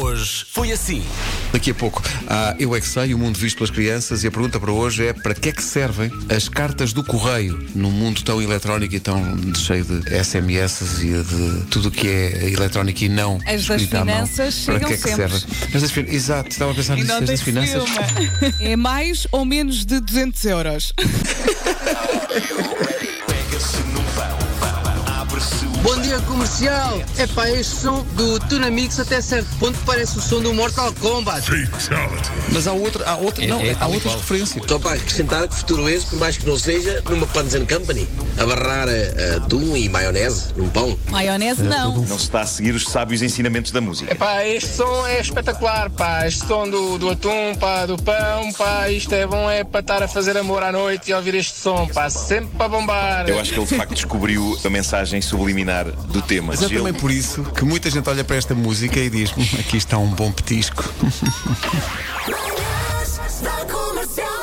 Hoje foi assim. Daqui a pouco há Eu é que sei, o mundo visto pelas crianças, e a pergunta para hoje é para que é que servem as cartas do correio num mundo tão eletrónico e tão cheio de SMS e de tudo o que é eletrónico e não As das escrito à mão. finanças Para chegam que é que sempre. servem? As das fin- Exato, estava a pensar nisso, as das finanças. filme. É mais ou menos de 200 euros. Pega-se num pão, abre-se o Bom dia comercial! Epá, este som do Tunamix até certo ponto parece o som do Mortal Kombat. Mas há outra, há outra, não, há outras referências. Só para acrescentar que futuro esse, por mais que não seja, numa Panzer Company, a barrar atum e maionese num pão. Maionese não. Não se está a seguir os sábios ensinamentos da música. Pá, este som é espetacular, pá. Este som do, do atum, pá, do pão, pá. Isto é bom, é para estar a fazer amor à noite e ouvir este som, pá. Sempre para bombar. Eu acho que ele de facto descobriu a mensagem subliminar do tema. Mas é Se também por isso que muita gente olha para esta música e diz: "Hum, aqui está um bom petisco.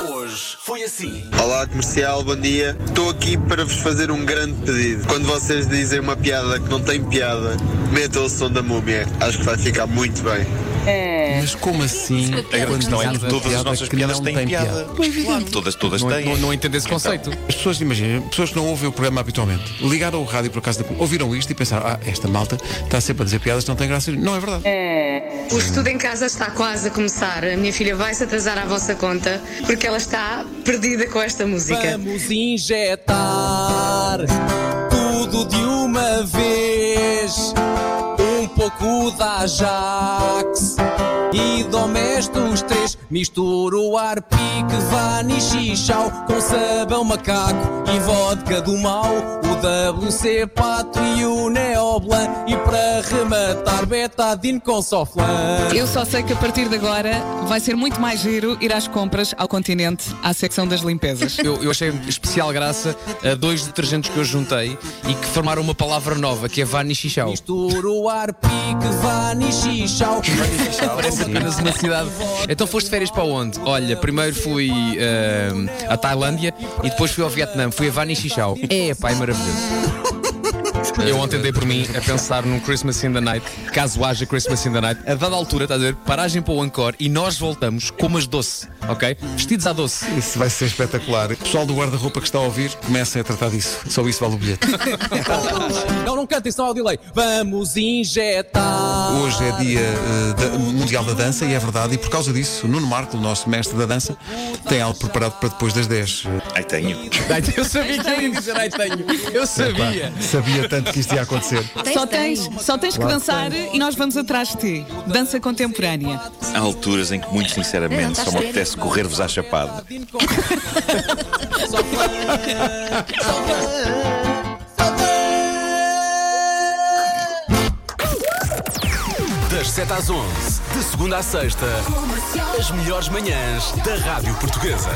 Hoje foi assim. Olá comercial, bom dia. Estou aqui para vos fazer um grande pedido. Quando vocês dizem uma piada que não tem piada, metam o som da múmia. Acho que vai ficar muito bem. Mas como assim? A grande questão é que todas as nossas que piadas não têm tem piada. Claro, todas, todas Não, têm. não, não entendo esse conceito. As pessoas, imaginem, pessoas que não ouvem o programa habitualmente, ligaram o rádio por acaso, ouviram isto e pensaram: ah, esta malta está sempre a dizer piadas não têm graça. Não é verdade. O estudo em casa está quase a começar. A minha filha vai se atrasar à vossa conta porque ela está perdida com esta música. Vamos injetar tudo de uma vez. Um pouco da Ajax e domestos três. Misturo o arpique, vanish chau com sabão macaco e vodka do mal. O WC pato e o neoblan. E para rematar, betadine com soflã. Eu só sei que a partir de agora vai ser muito mais giro ir às compras ao continente, à secção das limpezas. Eu, eu achei especial graça a dois detergentes que eu juntei e que formaram uma palavra nova, que é Vanish Chau. Misturo o arpique, vanish chau. Parece apenas uma cidade. Então foste de férias para onde? Olha, primeiro fui eh, à Tailândia e depois fui ao Vietnã. Fui a Vanish Chau. É, é maravilhoso. Eu ontem dei por mim a pensar num Christmas in the Night, caso haja Christmas in the Night. A dada altura, está a dizer, paragem para o Encore e nós voltamos como as doce, ok? Vestidos à doce. Isso vai ser espetacular. O pessoal do guarda-roupa que está a ouvir, comecem a tratar disso. Só isso vale o bilhete. Não, não cantem, senão há o delay. Vamos injetar. Hoje é dia eh, da- mundial da dança e é verdade, e por causa disso, Nuno Marco, o nosso mestre da dança, tem algo preparado para depois das 10. Ai, tenho. Eu sabia que eu ia dizer, ai, tenho. Eu sabia. Sabia tanto que isto ia acontecer. Só tens, só tens que dançar e nós vamos atrás de ti. Dança contemporânea. Há alturas em que, muito sinceramente, só me apetece correr-vos à chapada. Das 7 às 11, de segunda à sexta, as melhores manhãs da Rádio Portuguesa.